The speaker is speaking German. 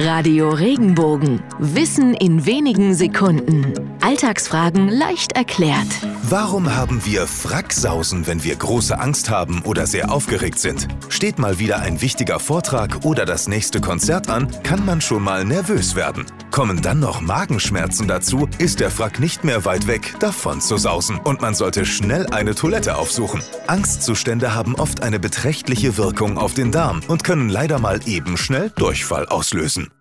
Radio Regenbogen. Wissen in wenigen Sekunden. Alltagsfragen leicht erklärt. Warum haben wir Fracksausen, wenn wir große Angst haben oder sehr aufgeregt sind? Steht mal wieder ein wichtiger Vortrag oder das nächste Konzert an, kann man schon mal nervös werden. Kommen dann noch Magenschmerzen dazu, ist der Frack nicht mehr weit weg, davon zu sausen und man sollte schnell eine Toilette aufsuchen. Angstzustände haben oft eine beträchtliche Wirkung auf den Darm und können leider mal eben schnell Durchfall auslösen.